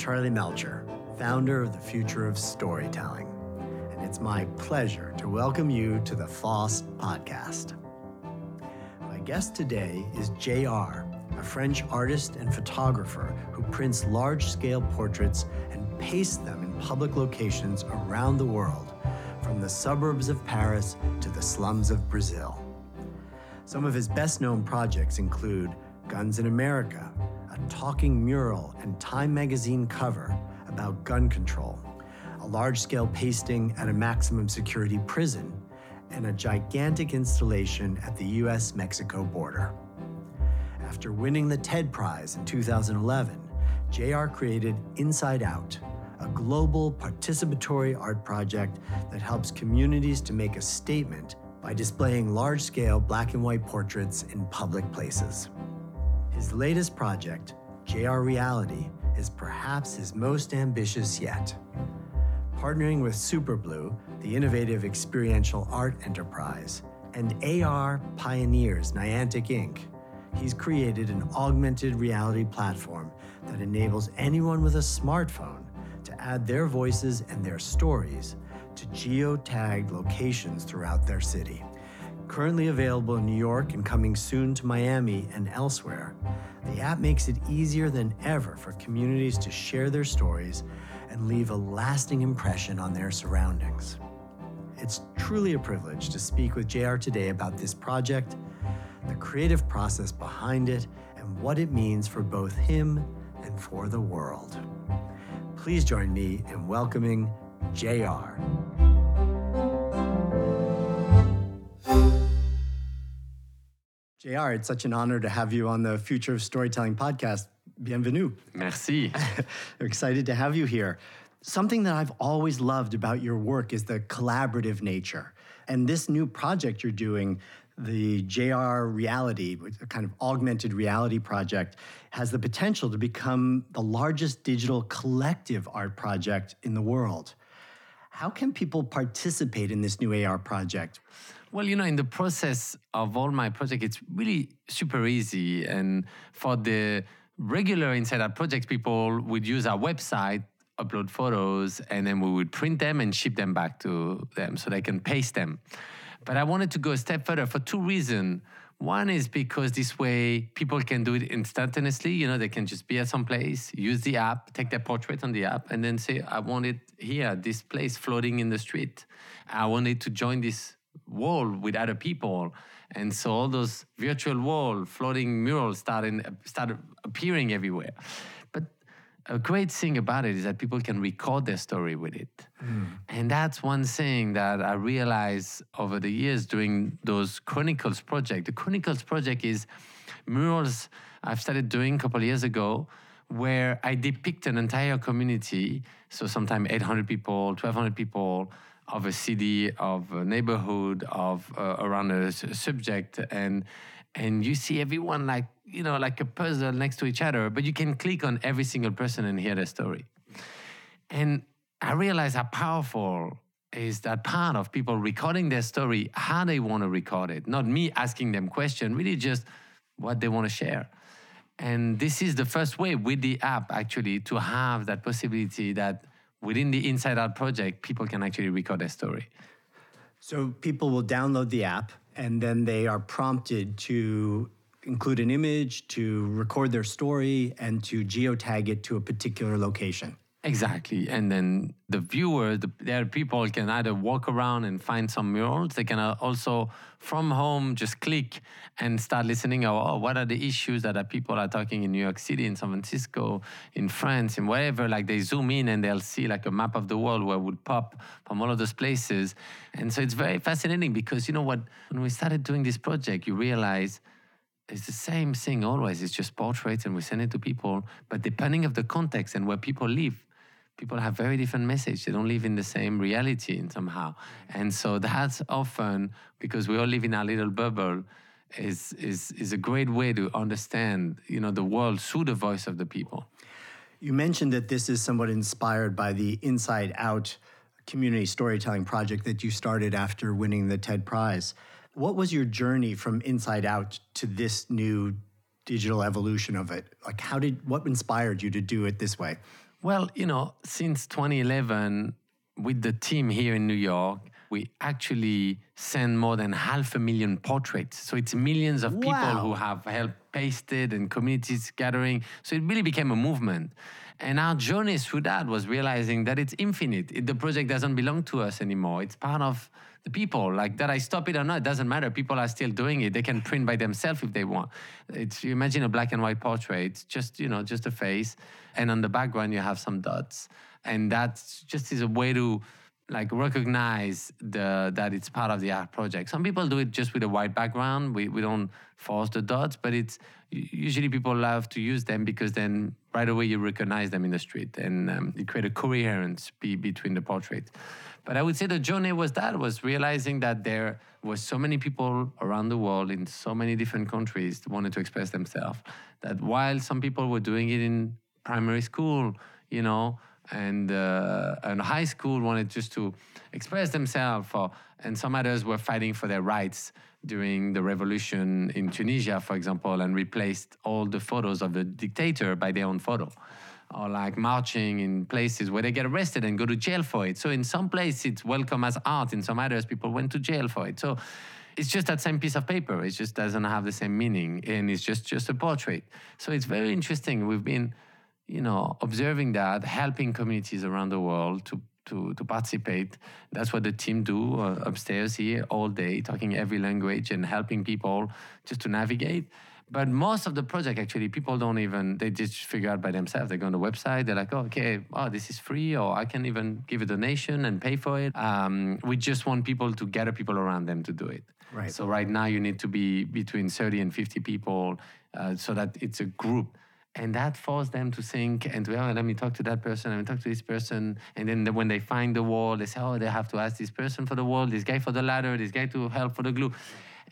Charlie Melcher, founder of the Future of Storytelling, and it's my pleasure to welcome you to the FoST podcast. My guest today is JR, a French artist and photographer who prints large scale portraits and pastes them in public locations around the world, from the suburbs of Paris to the slums of Brazil. Some of his best known projects include Guns in America, talking mural and Time magazine cover about gun control, a large scale pasting at a maximum security prison, and a gigantic installation at the US Mexico border. After winning the TED Prize in 2011, JR created Inside Out, a global participatory art project that helps communities to make a statement by displaying large scale black and white portraits in public places. His latest project, JR Reality, is perhaps his most ambitious yet. Partnering with Superblue, the innovative experiential art enterprise, and AR Pioneers Niantic Inc., he's created an augmented reality platform that enables anyone with a smartphone to add their voices and their stories to geotagged locations throughout their city. Currently available in New York and coming soon to Miami and elsewhere, the app makes it easier than ever for communities to share their stories and leave a lasting impression on their surroundings. It's truly a privilege to speak with JR today about this project, the creative process behind it, and what it means for both him and for the world. Please join me in welcoming JR. JR, it's such an honor to have you on the Future of Storytelling podcast. Bienvenue. Merci. Excited to have you here. Something that I've always loved about your work is the collaborative nature. And this new project you're doing, the JR Reality, a kind of augmented reality project, has the potential to become the largest digital collective art project in the world. How can people participate in this new AR project? Well, you know, in the process of all my project, it's really super easy. And for the regular Inside Out projects, people would use our website, upload photos, and then we would print them and ship them back to them so they can paste them. But I wanted to go a step further for two reasons. One is because this way people can do it instantaneously. You know, they can just be at some place, use the app, take their portrait on the app, and then say, I want it here, this place floating in the street. I wanted to join this wall with other people. And so all those virtual wall floating murals started, started appearing everywhere. But a great thing about it is that people can record their story with it. Mm. And that's one thing that I realized over the years doing those Chronicles project. The Chronicles project is murals I've started doing a couple years ago where I depict an entire community, so sometimes 800 people, 1200 people, of a city, of a neighborhood, of uh, around a subject, and and you see everyone like you know like a puzzle next to each other, but you can click on every single person and hear their story. And I realize how powerful is that part of people recording their story, how they want to record it, not me asking them question, really just what they want to share. And this is the first way with the app actually to have that possibility that within the Inside Out project, people can actually record their story. So people will download the app and then they are prompted to include an image, to record their story, and to geotag it to a particular location. Exactly. And then the viewer, the, their people can either walk around and find some murals. They can uh, also, from home, just click and start listening. Oh, oh, what are the issues that are people are talking in New York City, in San Francisco, in France, in wherever? Like they zoom in and they'll see like a map of the world where it would pop from all of those places. And so it's very fascinating because, you know what, when we started doing this project, you realize it's the same thing always. It's just portraits and we send it to people. But depending of the context and where people live, people have very different message. They don't live in the same reality somehow. And so that's often because we all live in our little bubble is is is a great way to understand, you know, the world through the voice of the people. You mentioned that this is somewhat inspired by the Inside Out community storytelling project that you started after winning the TED Prize. What was your journey from Inside Out to this new digital evolution of it? Like how did what inspired you to do it this way? Well, you know, since 2011, with the team here in New York, we actually send more than half a million portraits. So it's millions of people who have helped pasted and communities gathering. So it really became a movement. And our journey through that was realizing that it's infinite. It, the project doesn't belong to us anymore. It's part of the people. Like that I stop it or not, it doesn't matter. People are still doing it. They can print by themselves if they want. It's you imagine a black and white portrait, it's just, you know, just a face. And on the background you have some dots. And that just is a way to like recognize the that it's part of the art project. Some people do it just with a white background. We we don't force the dots, but it's usually people love to use them because then right away you recognize them in the street and um, you create a coherence be, between the portraits. But I would say the journey was that was realizing that there was so many people around the world in so many different countries wanted to express themselves. That while some people were doing it in primary school, you know, and uh, and high school wanted just to express themselves, or, and some others were fighting for their rights during the revolution in Tunisia, for example, and replaced all the photos of the dictator by their own photo. Or like marching in places where they get arrested and go to jail for it. So in some places it's welcome as art, in some others people went to jail for it. So it's just that same piece of paper. It just doesn't have the same meaning, and it's just just a portrait. So it's very interesting. We've been you know, observing that, helping communities around the world to to, to participate. That's what the team do uh, upstairs here all day, talking every language and helping people just to navigate. But most of the project, actually, people don't even, they just figure out by themselves. They go on the website, they're like, oh, okay, oh, this is free, or I can even give a donation and pay for it. Um, we just want people to gather people around them to do it. Right. So right now you need to be between 30 and 50 people uh, so that it's a group and that forced them to think and to oh, let me talk to that person let me talk to this person and then the, when they find the wall they say oh they have to ask this person for the wall this guy for the ladder this guy to help for the glue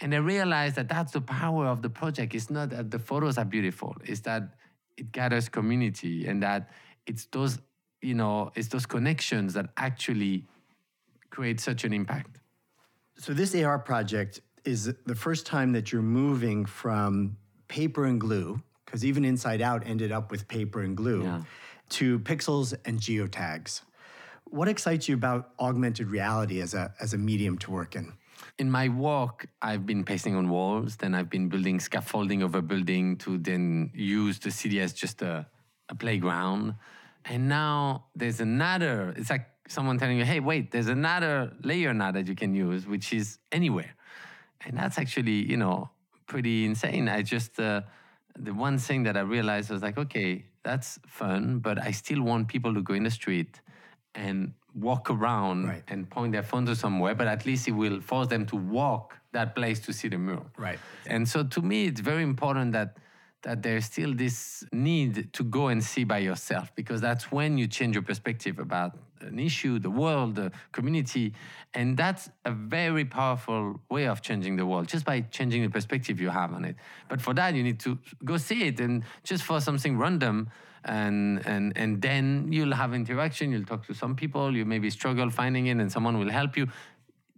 and I realize that that's the power of the project it's not that the photos are beautiful it's that it gathers community and that it's those you know it's those connections that actually create such an impact So this AR project is the first time that you're moving from paper and glue, because even Inside Out ended up with paper and glue, Yeah. to pixels and geotags. What excites you about augmented reality as a, as a medium to work in? In my work, I've been pasting on walls, then I've been building scaffolding over building to then use the city as just a, a playground. And now there's another, it's like someone telling you, hey, wait, there's another layer now that you can use, which is anywhere. And that's actually, you know, pretty insane. I just, uh, the one thing that I realized was like, okay, that's fun, but I still want people to go in the street and walk around Right. and point their phone to somewhere, but at least it will force them to walk that place to see the mural. Right. And so to me, it's very important that that there's still this need to go and see by yourself because that's when you change your perspective about an issue, the world, the community. And that's a very powerful way of changing the world just by changing the perspective you have on it. But for that, you need to go see it and just for something random. And, and, and then you'll have interaction, you'll talk to some people, you maybe struggle finding it, and someone will help you.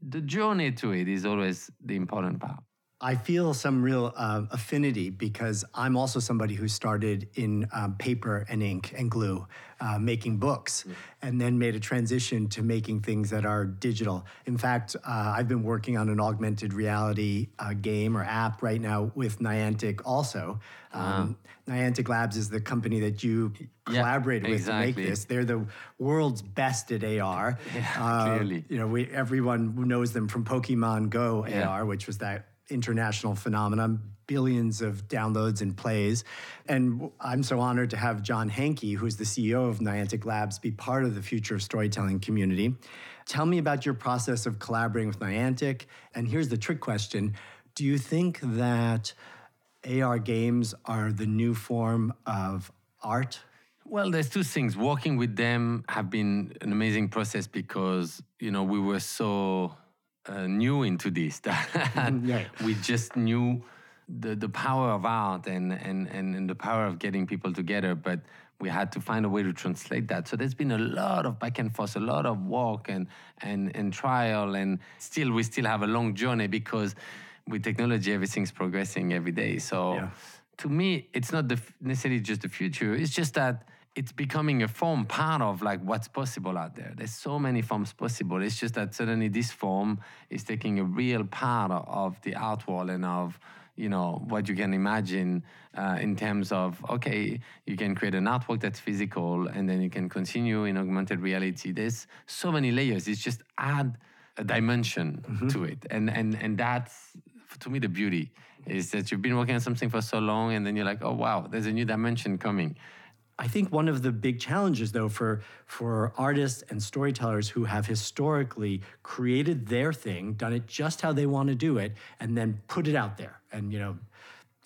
The journey to it is always the important part. I feel some real uh, affinity because I'm also somebody who started in um, paper and ink and glue, uh, making books, and then made a transition to making things that are digital. In fact, uh, I've been working on an augmented reality uh, game or app right now with Niantic also. Um, Niantic Labs is the company that you collaborated with to make this. They're the world's best at AR. Yeah, clearly. You know, we, everyone knows them from Pokemon Go Yeah. AR, which was that international phenomenon, billions of downloads and plays. And I'm so honored to have John Hanke, who's the CEO of Niantic Labs, be part of the future of storytelling community. Tell me about your process of collaborating with Niantic. And here's the trick question Do you think that AR games are the new form of art? Well, there's two things. Working with them have been an amazing process because you know we were so uh, new into this that Right. we just knew the the power of art and, and and and the power of getting people together, but we had to find a way to translate that. So there's been a lot of back and forth, a lot of work and and and trial, and still we still have a long journey because with technology everything's progressing every day. So Yeah. to me, it's not the, necessarily just the future. It's just that it's becoming a form part of like what's possible out there. There's so many forms possible. It's just that suddenly this form is taking a real part of the art world and of you know what you can imagine uh, in terms of okay you can create an artwork that's physical and then you can continue in augmented reality there's so many layers it's just add a dimension mm-hmm. to it and and and that's to me the beauty is that you've been working on something for so long and then you're like oh wow there's a new dimension coming I think one of the big challenges, though, for, for artists and storytellers who have historically created their thing, done it just how they want to do it, and then put it out there. And, you know,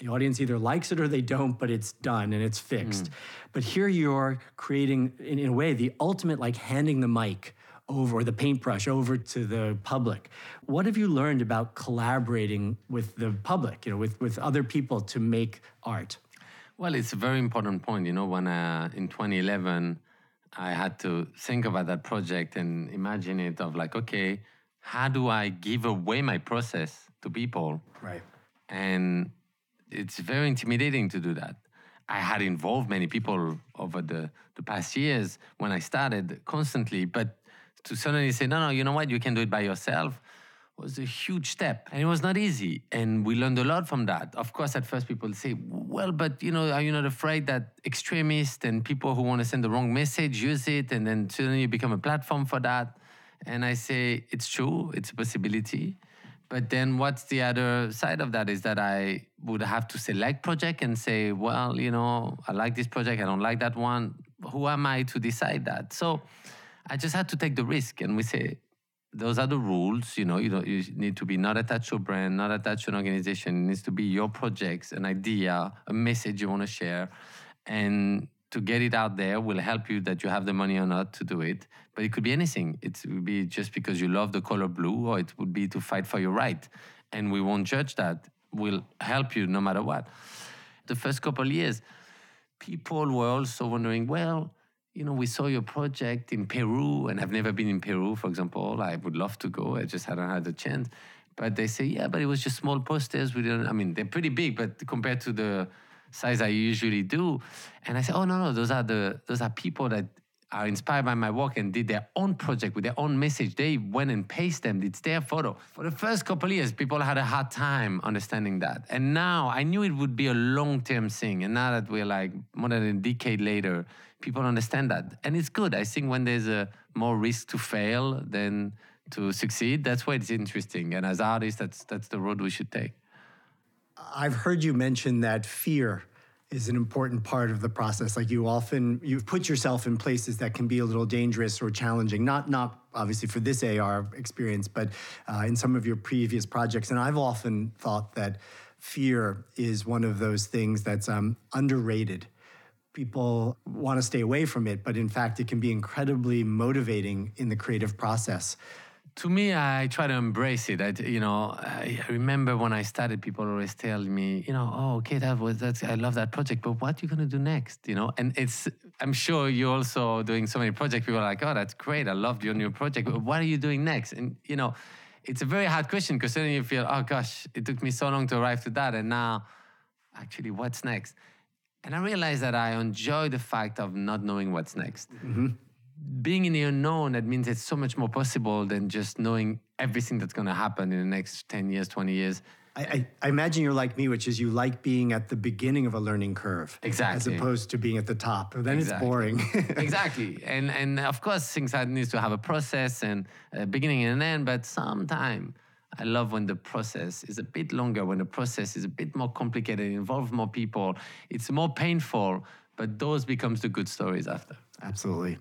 the audience either likes it or they don't, but it's done and it's fixed. Mm. But here you're creating, in, in a way, the ultimate like handing the mic over the paintbrush over to the public. What have you learned about collaborating with the public, you know, with, with other people to make art? Well, it's a very important point. You know, when uh, in 2011, I had to think about that project and imagine it of like, okay, how do I give away my process to people? Right. And it's very intimidating to do that. I had involved many people over the, the past years when I started constantly, but to suddenly say, no, no, you know what, you can do it by yourself was a huge step and it was not easy and we learned a lot from that. Of course at first people say well but you know are you not afraid that extremists and people who want to send the wrong message use it and then suddenly you become a platform for that? And i say it's true it's a possibility but then what's the other side of that is that i would have to select project and say well you know i like this project i don't like that one who am i to decide that so i just had to take the risk and we say those are the rules. You know, you don't you need to be not attached to a brand, not attached to an organization. It needs to be your projects, an idea, a message you want to share, and to get it out there will help you that you have the money or not to do it. But it could be anything. It would be just because you love the color blue, or it would be to fight for your right, and we won't judge that. We'll help you no matter what. The first couple years, people were also wondering, well you know, we saw your project in Peru, and I've never been in Peru, for example. I would love to go. I just hadn't had the chance. But they say, yeah, but it was just small posters. We don't. I mean, they're pretty big, but compared to the size I usually do, and I say, oh no, no, those are the those are people that are inspired by my work and did their own project with their own message. They went and pasted them. It's their photo. For the first couple years, people had a hard time understanding that. And now I knew it would be a long-term thing. And now that we're like more than a decade later, people understand that. And it's good. I think when there's a more risk to fail than to succeed, that's why it's interesting. And as artists, that's that's the road we should take. I've heard you mention that fear is an important part of the process. Like you often you've put yourself in places that can be a little dangerous or challenging. Not not obviously for this AR experience, but uh, in some of your previous projects. And I've often thought that fear is one of those things that's um, underrated people want to stay away from it, but in fact, it can be incredibly motivating in the creative process. To me, I try to embrace it. I, you know, I remember when I started, people always tell me, you know, oh, okay, that was that's I love that project, but what are you gonna do next? You know, and it's I'm sure you're also doing so many projects. People are like, oh, that's great, I loved your new project, but what are you doing next? And you know, it's a very hard question because then you feel, oh gosh, it took me so long to arrive to that, and now, actually, what's next? And I realized that I enjoy the fact of not knowing what's next. Mm-hmm. Being in the unknown, that means it's so much more possible than just knowing everything that's going to happen in the next 10 years, 20 years. I, I, imagine you're like me, which is you like being at the beginning of a learning curve, exactly, as opposed to being at the top. Then exactly. it's boring. exactly, and and of course things needs to have a process and a beginning and an end, but sometime I love when the process is a bit longer, when the process is a bit more complicated, involves more people. It's more painful, but those becomes the good stories after. Absolutely.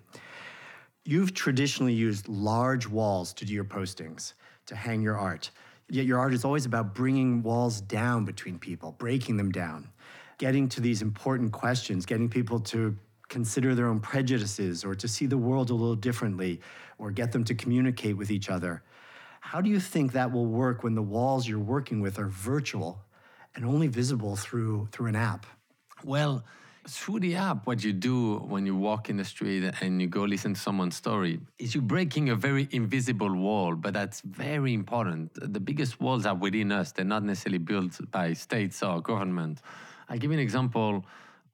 You've traditionally used large walls to do your postings, to hang your art. Yet your art is always about bringing walls down between people, breaking them down, getting to these important questions, getting people to consider their own prejudices or to see the world a little differently or get them to communicate with each other. How do you think that will work when the walls you're working with are virtual and only visible through, through an app? Well, through the app, what you do when you walk in the street and you go listen to someone's story is you're breaking a very invisible wall, but that's very important. The biggest walls are within us, they're not necessarily built by states or government. I'll give you an example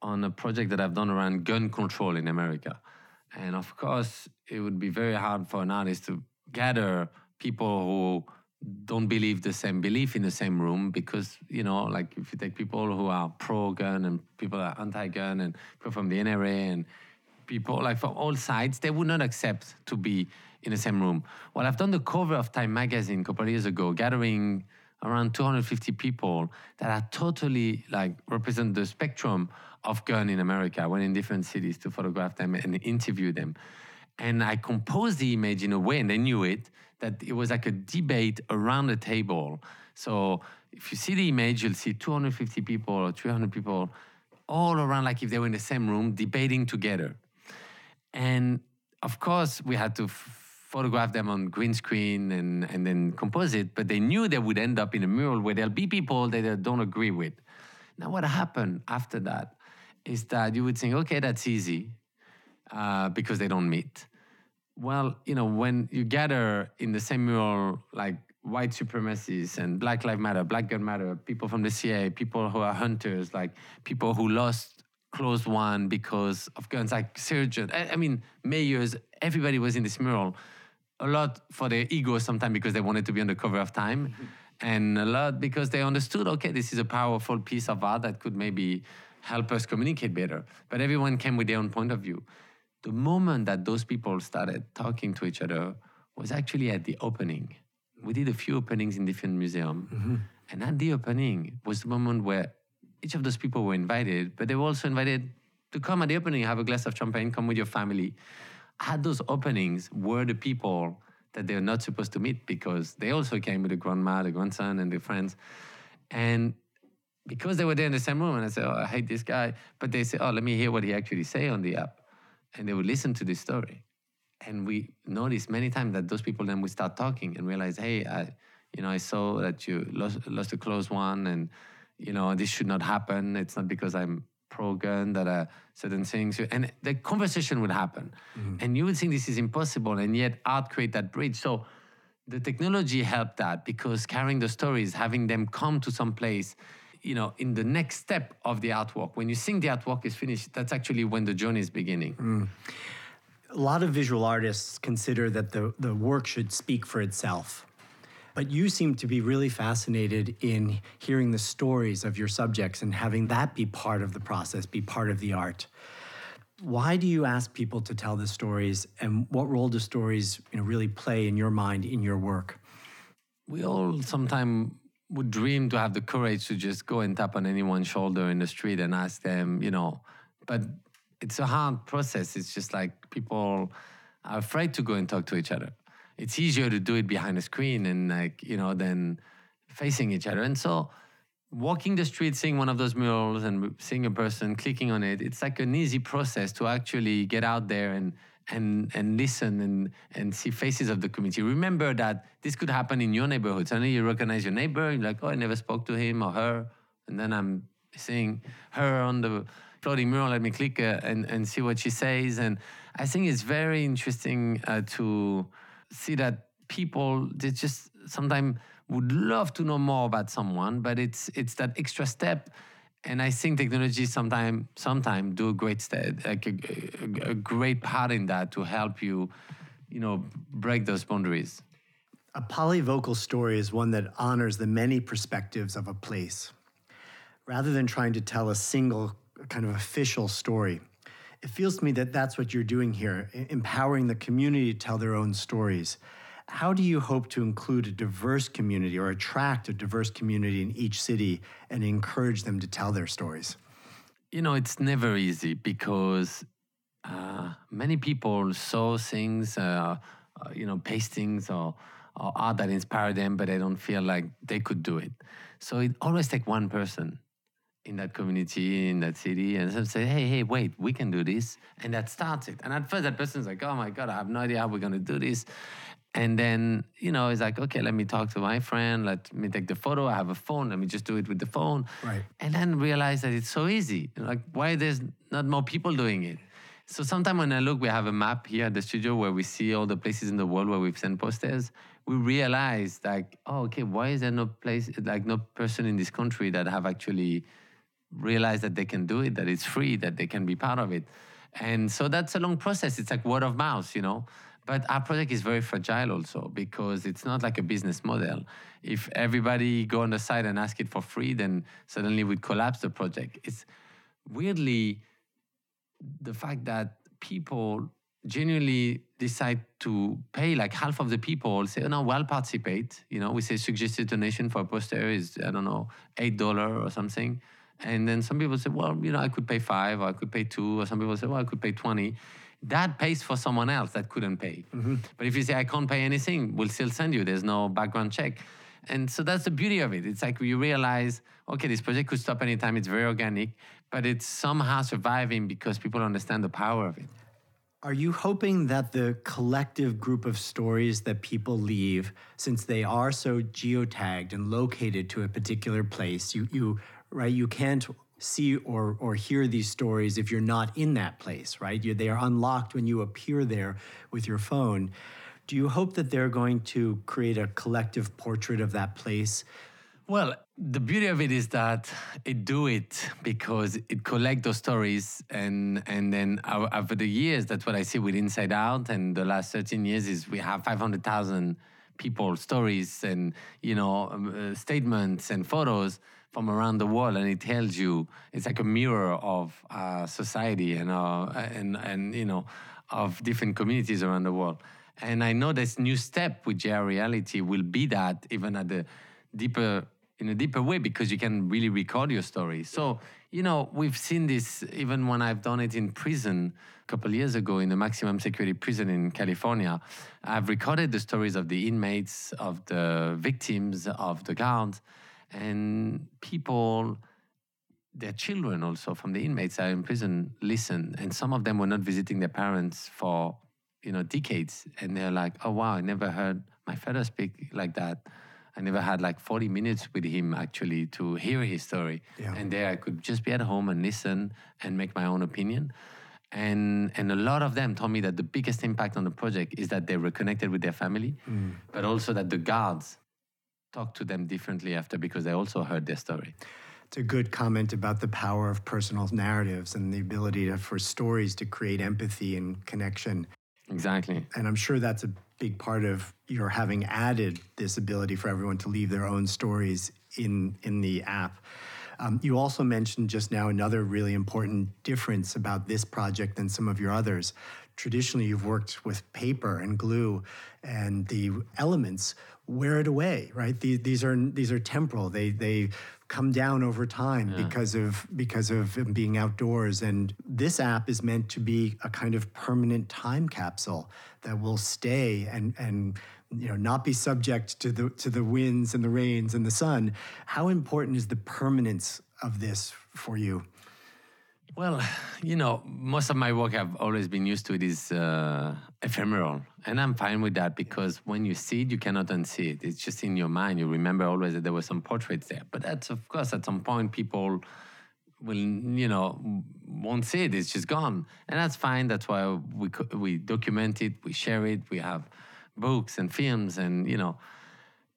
on a project that I've done around gun control in America. And of course, it would be very hard for an artist to gather people who don't believe the same belief in the same room because you know like if you take people who are pro-gun and people are anti-gun and people from the NRA and people like from all sides they would not accept to be in the same room. Well I've done the cover of Time magazine a couple of years ago gathering around 250 people that are totally like represent the spectrum of gun in America. I went in different cities to photograph them and interview them. And I composed the image in a way, and they knew it, that it was like a debate around the table. So if you see the image, you'll see 250 people or 300 people all around, like if they were in the same room, debating together. And of course, we had to photograph them on green screen and, and then compose it, but they knew they would end up in a mural where there'll be people that they don't agree with. Now, what happened after that is that you would think, okay, that's easy uh, because they don't meet. Well, you know, when you gather in the same mural, like white supremacists and Black Lives Matter, Black Gun Matter, people from the CIA, people who are hunters, like people who lost close one because of guns, like surgeons, I, I mean, mayors, everybody was in this mural. A lot for their ego sometimes because they wanted to be on the cover of Time, mm-hmm. and a lot because they understood, okay, this is a powerful piece of art that could maybe help us communicate better. But everyone came with their own point of view the moment that those people started talking to each other was actually at the opening. We did a few openings in different museums. Mm-hmm. And at the opening was the moment where each of those people were invited, but they were also invited to come at the opening, have a glass of champagne, come with your family. At those openings were the people that they're not supposed to meet because they also came with the grandma, the grandson, and their friends. And because they were there in the same room, and I said, Oh, I hate this guy. But they said, Oh, let me hear what he actually say on the app and they would listen to this story. And we noticed many times that those people then would start talking and realize, hey, I, you know, I saw that you lost, lost a close one, and you know, this should not happen. It's not because I'm pro-gun that uh, certain things, and the conversation would happen, mm-hmm. and you would think this is impossible, and yet art create that bridge. So the technology helped that because carrying the stories, having them come to some place you know, in the next step of the artwork, when you think the artwork is finished, that's actually when the journey is beginning. Mm. A lot of visual artists consider that the, the work should speak for itself. But you seem to be really fascinated in hearing the stories of your subjects and having that be part of the process, be part of the art. Why do you ask people to tell the stories, and what role do stories you know, really play in your mind, in your work? We all sometimes would dream to have the courage to just go and tap on anyone's shoulder in the street and ask them, you know, but it's a hard process. It's just like people are afraid to go and talk to each other. It's easier to do it behind a screen and like, you know, than facing each other. And so walking the street, seeing one of those murals and seeing a person clicking on it, it's like an easy process to actually get out there and and and listen and and see faces of the community. Remember that this could happen in your neighborhood. Suddenly you recognize your neighbor. You're like, oh, I never spoke to him or her, and then I'm seeing her on the floating mural. Let me click uh, and and see what she says. And I think it's very interesting uh, to see that people they just sometimes would love to know more about someone, but it's it's that extra step and I think technology sometimes sometimes do a great step, like a, a, a, great part in that to help you, you know, break those boundaries. A polyvocal story is one that honors the many perspectives of a place, rather than trying to tell a single kind of official story. It feels to me that that's what you're doing here, empowering the community to tell their own stories how do you hope to include a diverse community or attract a diverse community in each city and encourage them to tell their stories? You know, it's never easy because uh, many people saw things, uh, uh, you know, pastings or, or art that inspired them, but they don't feel like they could do it. So it always takes one person in that community, in that city, and some say, hey, hey, wait, we can do this. And that starts it. And at first, that person's like, oh my God, I have no idea how we're going to do this. And then, you know, it's like, okay, let me talk to my friend. Let me take the photo. I have a phone. Let me just do it with the phone. Right. And then realize that it's so easy. Like, why there's not more people doing it? So sometimes when I look, we have a map here at the studio where we see all the places in the world where we've sent posters. We realize like, oh, okay, why is there no place, like no person in this country that have actually realized that they can do it, that it's free, that they can be part of it. And so that's a long process. It's like word of mouth, you know. But our project is very fragile also because it's not like a business model. If everybody go on the site and ask it for free, then suddenly we'd collapse the project. It's weirdly the fact that people genuinely decide to pay like half of the people say, oh no, well participate. You know, we say suggested donation for a poster is, I don't know, eight dollar or something. And then some people say, well, you know, I could pay five or I could pay two, or some people say, well, I could pay 20. That pays for someone else that couldn't pay. Mm-hmm. But if you say, I can't pay anything, we'll still send you. There's no background check. And so that's the beauty of it. It's like you realize, okay, this project could stop anytime. It's very organic, but it's somehow surviving because people understand the power of it. Are you hoping that the collective group of stories that people leave, since they are so geotagged and located to a particular place, you, you right, you can't see or, or hear these stories if you're not in that place, right? You, they are unlocked when you appear there with your phone. Do you hope that they're going to create a collective portrait of that place well, the beauty of it is that it do it because it collect those stories and and then over the years, that's what I see with Inside Out. And the last 13 years is we have 500,000 people stories and you know um, uh, statements and photos from around the world, and it tells you it's like a mirror of uh, society and uh, and and you know of different communities around the world. And I know this new step with JR Reality will be that even at the deeper in a deeper way because you can really record your story. So, you know, we've seen this even when I've done it in prison a couple years ago in the maximum security prison in California. I've recorded the stories of the inmates, of the victims, of the guards, and people, their children also from the inmates are in prison listen. And some of them were not visiting their parents for, you know, decades. And they're like, oh, wow, I never heard my father speak like that I never had like 40 minutes with him actually to hear his story. Yeah. And there I could just be at home and listen and make my own opinion. And, and a lot of them told me that the biggest impact on the project is that they reconnected with their family, mm. but also that the guards talked to them differently after because they also heard their story. It's a good comment about the power of personal narratives and the ability to, for stories to create empathy and connection. Exactly. And I'm sure that's a big part of your having added this ability for everyone to leave their own stories in in the app. Um, you also mentioned just now another really important difference about this project than some of your others. Traditionally, you've worked with paper and glue, and the elements wear it away, right? These, these are these are temporal. They they come down over time yeah. because of because of being outdoors. And this app is meant to be a kind of permanent time capsule that will stay and and you know not be subject to the to the winds and the rains and the sun. How important is the permanence of this for you? Well, you know, most of my work I've always been used to it is uh, ephemeral, and I'm fine with that because when you see it, you cannot unsee it. It's just in your mind. You remember always that there were some portraits there, but that's of course at some point people will, you know, won't see it. It's just gone, and that's fine. That's why we we document it, we share it, we have books and films, and you know,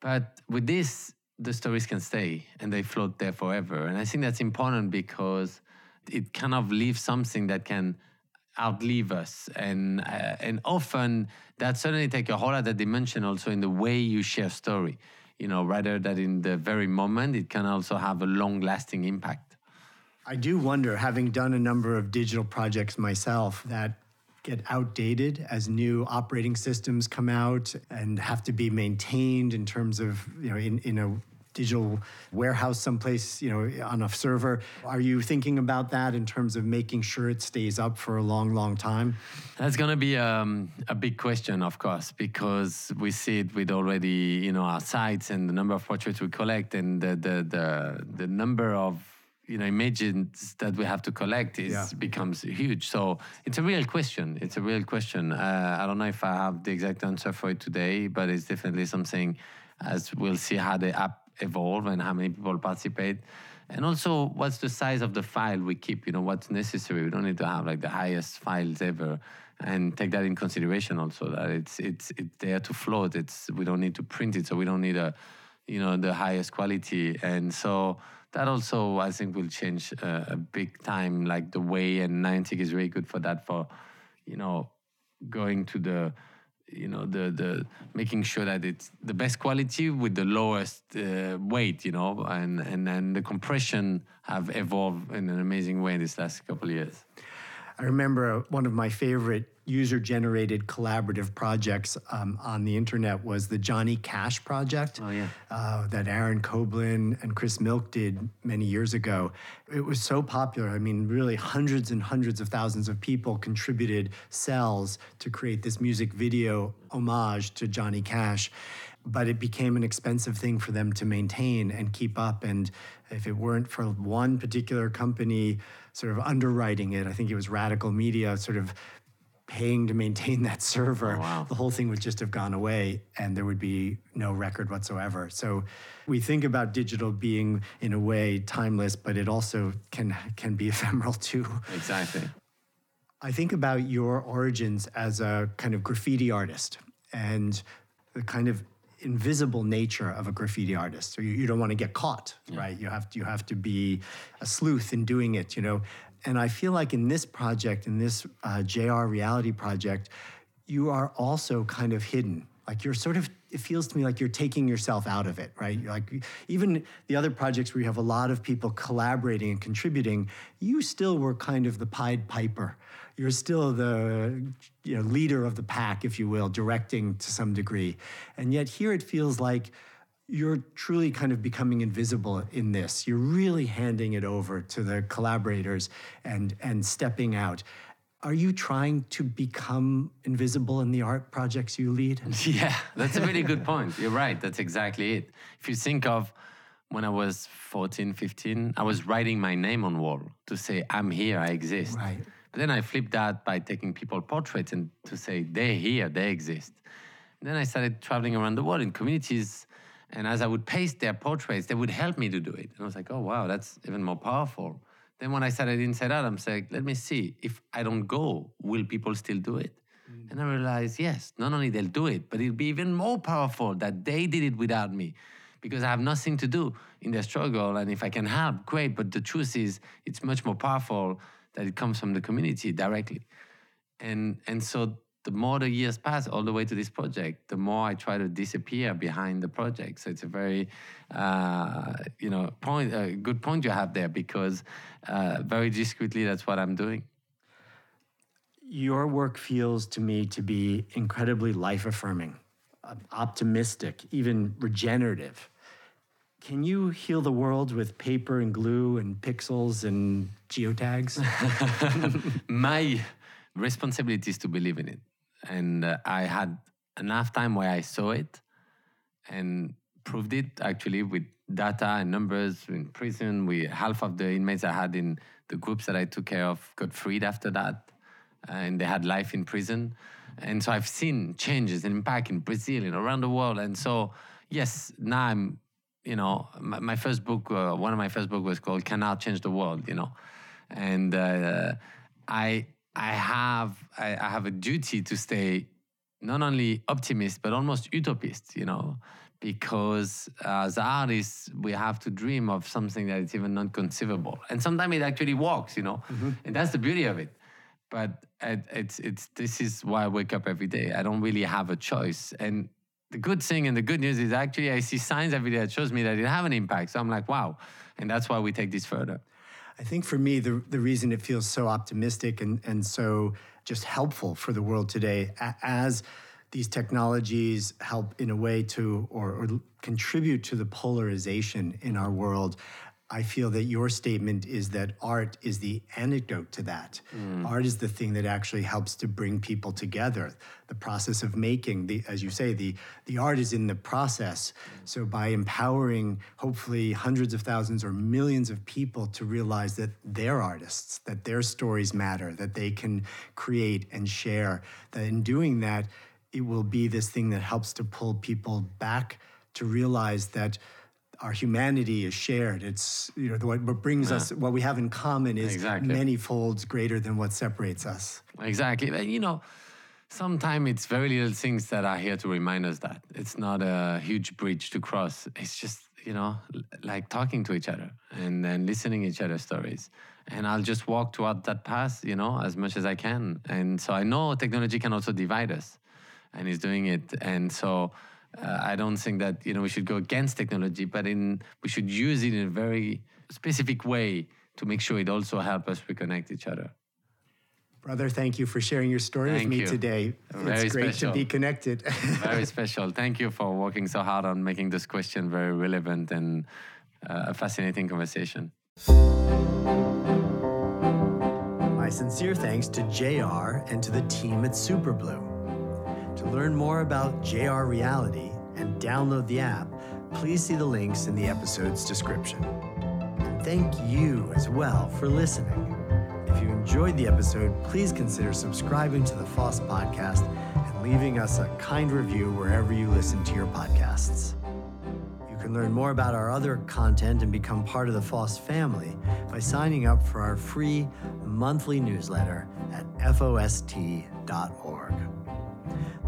but with this, the stories can stay and they float there forever, and I think that's important because it kind of leaves something that can outlive us. And uh, and often that certainly take a whole other dimension also in the way you share story. You know rather than in the very moment it can also have a long lasting impact. I do wonder having done a number of digital projects myself that get outdated as new operating systems come out and have to be maintained in terms of you know in, in a digital warehouse someplace, you know, on a server. Are you thinking about that in terms of making sure it stays up for a long, long time? That's going to be um, a big question, of course, because we see it with already, you know, our sites and the number of portraits we collect and the the the, the number of you know images that we have to collect is yeah. becomes huge. So it's a real question. It's a real question. Uh, i don't know if i have the exact answer for it today but it's definitely something as we'll see how the app evolve and how many people participate. And also what's the size of the file we keep? You know what's necessary? We don't need to have like the highest files ever. And take that in consideration also that it's it's it's there to float. It's we don't need to print it so we don't need a you know the highest quality. And so that also I think will change uh, a big time, like the way and Niantic is really good for that. For you know, going to the you know the the making sure that it's the best quality with the lowest uh, weight you know and and and the compression have evolved in an amazing way in these last couple of years I remember one of my favorite user generated collaborative projects um, on the internet was the Johnny Cash project Oh, yeah. uh, that Aaron Koblin and Chris Milk did many years ago. It was so popular. I mean, really, hundreds and hundreds of thousands of people contributed cells to create this music video homage to Johnny Cash. But it became an expensive thing for them to maintain and keep up. And if it weren't for one particular company sort of underwriting it, I think it was Radical Media sort of paying to maintain that server, Oh, wow. the whole thing would just have gone away and there would be no record whatsoever. So we think about digital being in a way timeless, but it also can can be ephemeral too. exactly I think about your origins as a kind of graffiti artist and the kind of invisible nature of a graffiti artist. So you, you don't want to get caught, right? You have to, you have to be a sleuth in doing it, you know. And I feel like in this project, in this uh, JR reality project, you are also kind of hidden. Like you're sort of, it feels to me like you're taking yourself out of it, right? You're like even the other projects where you have a lot of people collaborating and contributing, you still were kind of the Pied Piper. You're still the you know, leader of the pack, if you will, directing to some degree. And yet here it feels like you're truly kind of becoming invisible in this. You're really handing it over to the collaborators and, and stepping out. Are you trying to become invisible in the art projects you lead? Yeah, that's a really good point. You're right. That's exactly it. If you think of when I was 14, 15, I was writing my name on wall to say, I'm here, I exist. Right. But then I flipped that by taking people portraits and to say, they're here, they exist. And then I started traveling around the world in communities. And as I would paste their portraits, they would help me to do it. And I was like, oh, wow, that's even more powerful. Then when I started Inside Out, I'm saying, let me see, if I don't go, will people still do it? Mm. And I realized, yes, not only they'll do it, but it'll be even more powerful that they did it without me because I have nothing to do in their struggle. And if I can help, great. But the truth is, it's much more powerful that it comes from the community directly. And, and so the more the years pass all the way to this project, the more I try to disappear behind the project. So it's a very, uh, you know, point, a good point you have there because uh, very discreetly, that's what I'm doing. Your work feels to me to be incredibly life affirming, uh, optimistic, even regenerative. Can you heal the world with paper and glue and pixels and geotags? my responsibility is to believe in it. And uh, I had enough time where I saw it and proved it actually with data and numbers in prison. We half of the inmates I had in the groups that I took care of got freed after that, and they had life in prison. And so I've seen changes and impact in Brazil and around the world. And so yes, now I'm, you know, my, my first book, uh, one of my first book was called "Can Art Change the World?" You know, and uh, I I have I, I have a duty to stay not only optimist but almost utopist, you know, because as artists we have to dream of something that is even not conceivable, and sometimes it actually works, you know, mm-hmm. and that's the beauty of it. But it, it's it's this is why I wake up every day. I don't really have a choice, and the good thing and the good news is actually I see signs every day that shows me that it have an impact. So I'm like, wow, and that's why we take this further. I think for me, the, the reason it feels so optimistic and, and so just helpful for the world today, as these technologies help in a way to or, or contribute to the polarization in our world, I feel that your statement is that art is the antidote to that. Mm. Art is the thing that actually helps to bring people together. The process of making, the, as you say, the, the art is in the process. Mm. So by empowering hopefully hundreds of thousands or millions of people to realize that they're artists, that their stories matter, that they can create and share, that in doing that, it will be this thing that helps to pull people back to realize that our humanity is shared. It's you know what, what brings us, what we have in common is Exactly. many folds greater than what separates us. Exactly. But, you know, sometimes it's very little things that are here to remind us that. It's not a huge bridge to cross. It's just you know, like talking to each other and then listening each other's stories. And I'll just walk toward that path, you know, as much as I can. And so I know technology can also divide us, and it's doing it. And so uh, I don't think that you know we should go against technology, but in we should use it in a very specific way to make sure it also helps us reconnect each other. Brother, thank you for sharing your story Thank with me you. today. Very it's great special. to be connected. Very special. Thank you for working so hard on making this question very relevant and uh, a fascinating conversation. My sincere thanks to JR and to the team at Superblue. To learn more about JR Reality and download the app, please see the links in the episode's description. And thank you as well for listening. If you enjoyed the episode, please consider subscribing to the FoST podcast and leaving us a kind review wherever you listen to your podcasts. You can learn more about our other content and become part of the FoST family by signing up for our free monthly newsletter at FOST.org.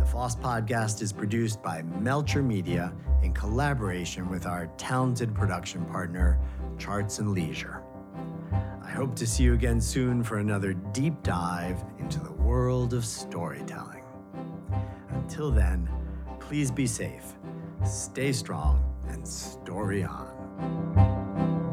The FoST podcast is produced by Melcher Media in collaboration with our talented production partner, Charts and Leisure. I hope to see you again soon for another deep dive into the world of storytelling. Until then, please be safe, stay strong, and story on.